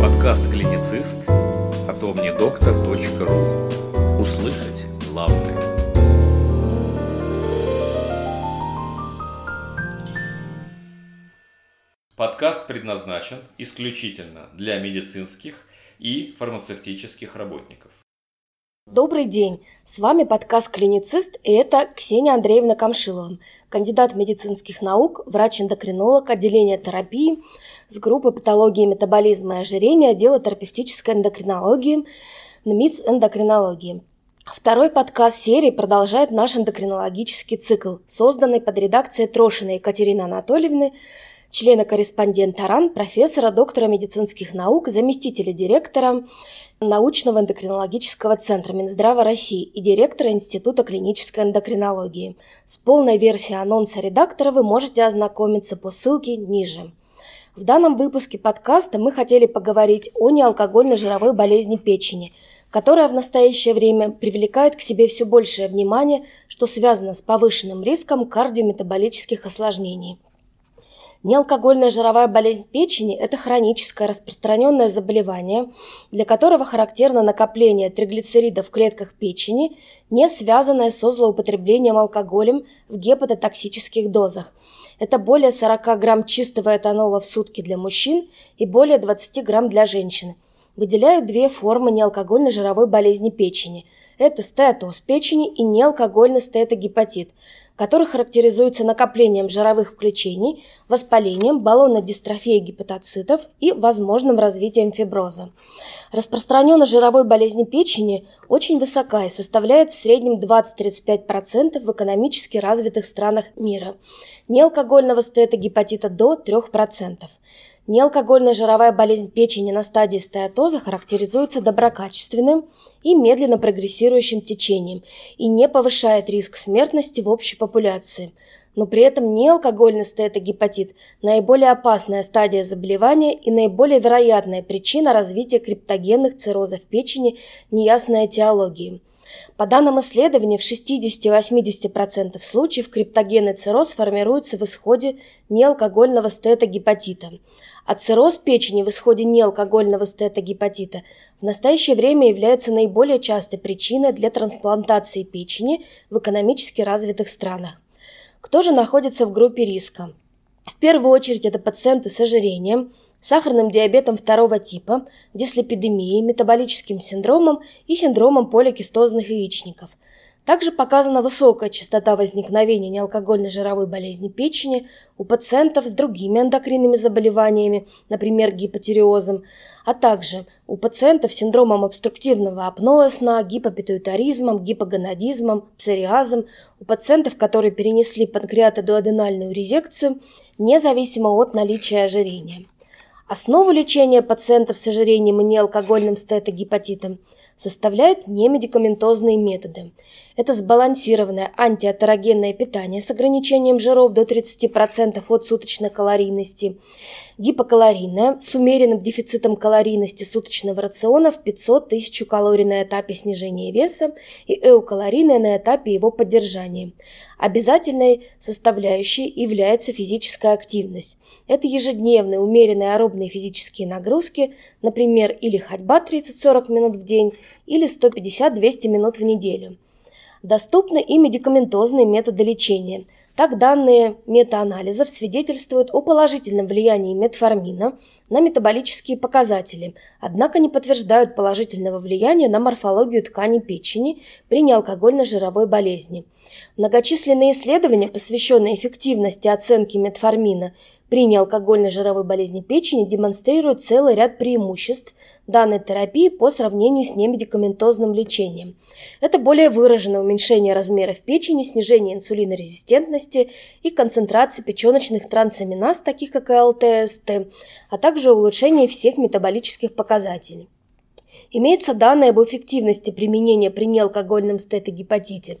Подкаст «Клиницист» от omnidoктор.ру Услышать главное. Подкаст предназначен исключительно для медицинских и фармацевтических работников. Добрый день! С вами подкаст «Клиницист» и это Ксения Андреевна Камшилова, кандидат медицинских наук, врач-эндокринолог отделения терапии с группы патологии метаболизма и ожирения отдела терапевтической эндокринологии НМИЦ эндокринологии. Второй подкаст серии продолжает наш эндокринологический цикл, созданный под редакцией Трошиной Екатерины Анатольевны члена-корреспондента РАН, профессора, доктора медицинских наук, заместителя директора научного эндокринологического центра Минздрава России и директора Института клинической эндокринологии. С полной версией анонса редактора вы можете ознакомиться по ссылке ниже. В данном выпуске подкаста мы хотели поговорить о неалкогольной жировой болезни печени, которая в настоящее время привлекает к себе все большее внимание, что связано с повышенным риском кардиометаболических осложнений – Неалкогольная жировая болезнь печени – это хроническое распространенное заболевание, для которого характерно накопление триглицеридов в клетках печени, не связанное со злоупотреблением алкоголем в гепатотоксических дозах. Это более 40 грамм чистого этанола в сутки для мужчин и более 20 грамм для женщин. Выделяют две формы неалкогольной жировой болезни печени – это стеатоз печени и неалкогольный стеатогепатит – который характеризуется накоплением жировых включений, воспалением, баллонной дистрофией гепатоцитов и возможным развитием фиброза. Распространенность жировой болезни печени очень высока и составляет в среднем 20-35% в экономически развитых странах мира. Неалкогольного стеатогепатита до 3%. Неалкогольная жировая болезнь печени на стадии стеатоза характеризуется доброкачественным и медленно прогрессирующим течением и не повышает риск смертности в общей популяции. Но при этом неалкогольный стеатогепатит – наиболее опасная стадия заболевания и наиболее вероятная причина развития криптогенных циррозов печени неясной этиологии. По данным исследований, в 60-80% случаев криптогенный цирроз формируется в исходе неалкогольного стеатогепатита – а цирроз печени в исходе неалкогольного стеатогепатита в настоящее время является наиболее частой причиной для трансплантации печени в экономически развитых странах. Кто же находится в группе риска? В первую очередь это пациенты с ожирением, сахарным диабетом второго типа, дислепидемией, метаболическим синдромом и синдромом поликистозных яичников – также показана высокая частота возникновения неалкогольной жировой болезни печени у пациентов с другими эндокринными заболеваниями, например, гипотиреозом, а также у пациентов с синдромом обструктивного апноэ сна, гипопитуитаризмом, гипогонадизмом, псориазом, у пациентов, которые перенесли панкреатодуоденальную резекцию, независимо от наличия ожирения. Основу лечения пациентов с ожирением и неалкогольным стетогепатитом – составляют немедикаментозные методы. Это сбалансированное антиатерогенное питание с ограничением жиров до 30% от суточной калорийности, гипокалорийное с умеренным дефицитом калорийности суточного рациона в 500-1000 калорий на этапе снижения веса и эукалорийное на этапе его поддержания. Обязательной составляющей является физическая активность. Это ежедневные умеренные аэробные физические нагрузки, например, или ходьба 30-40 минут в день, или 150-200 минут в неделю. Доступны и медикаментозные методы лечения – так данные метаанализов свидетельствуют о положительном влиянии метформина на метаболические показатели, однако не подтверждают положительного влияния на морфологию ткани печени при неалкогольной жировой болезни. Многочисленные исследования, посвященные эффективности оценки метформина при неалкогольной жировой болезни печени, демонстрируют целый ряд преимуществ – данной терапии по сравнению с немедикаментозным лечением. Это более выраженное уменьшение размеров печени, снижение инсулинорезистентности и концентрации печеночных трансаминаз, таких как ЛТСТ, а также улучшение всех метаболических показателей. Имеются данные об эффективности применения при неалкогольном стетогепатите.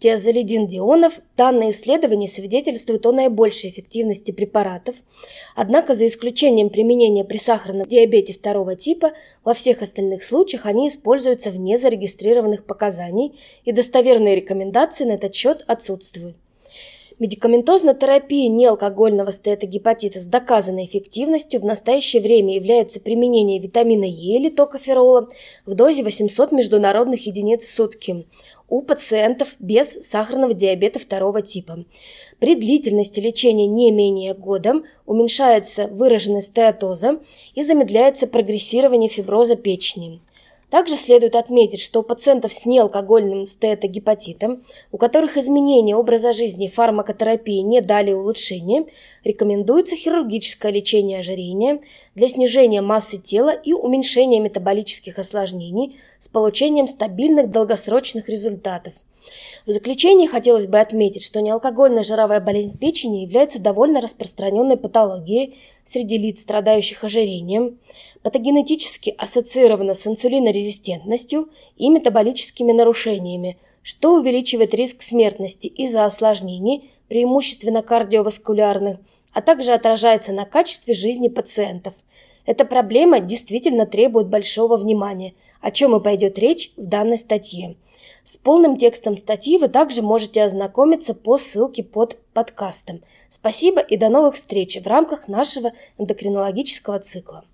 Тиазолидин дионов. Данные исследования свидетельствуют о наибольшей эффективности препаратов, однако за исключением применения при сахарном диабете второго типа, во всех остальных случаях они используются вне зарегистрированных показаний и достоверные рекомендации на этот счет отсутствуют. Медикаментозная терапия неалкогольного стеатогепатита с доказанной эффективностью в настоящее время является применение витамина Е или токоферола в дозе 800 международных единиц в сутки у пациентов без сахарного диабета второго типа. При длительности лечения не менее года уменьшается выраженность стеатоза и замедляется прогрессирование фиброза печени. Также следует отметить, что у пациентов с неалкогольным стеатогепатитом, у которых изменения образа жизни и фармакотерапии не дали улучшения, рекомендуется хирургическое лечение ожирения для снижения массы тела и уменьшения метаболических осложнений с получением стабильных долгосрочных результатов – в заключение хотелось бы отметить, что неалкогольная жировая болезнь печени является довольно распространенной патологией среди лиц, страдающих ожирением, патогенетически ассоциирована с инсулинорезистентностью и метаболическими нарушениями, что увеличивает риск смертности из-за осложнений, преимущественно кардиоваскулярных, а также отражается на качестве жизни пациентов. Эта проблема действительно требует большого внимания, о чем и пойдет речь в данной статье. С полным текстом статьи вы также можете ознакомиться по ссылке под подкастом. Спасибо и до новых встреч в рамках нашего эндокринологического цикла.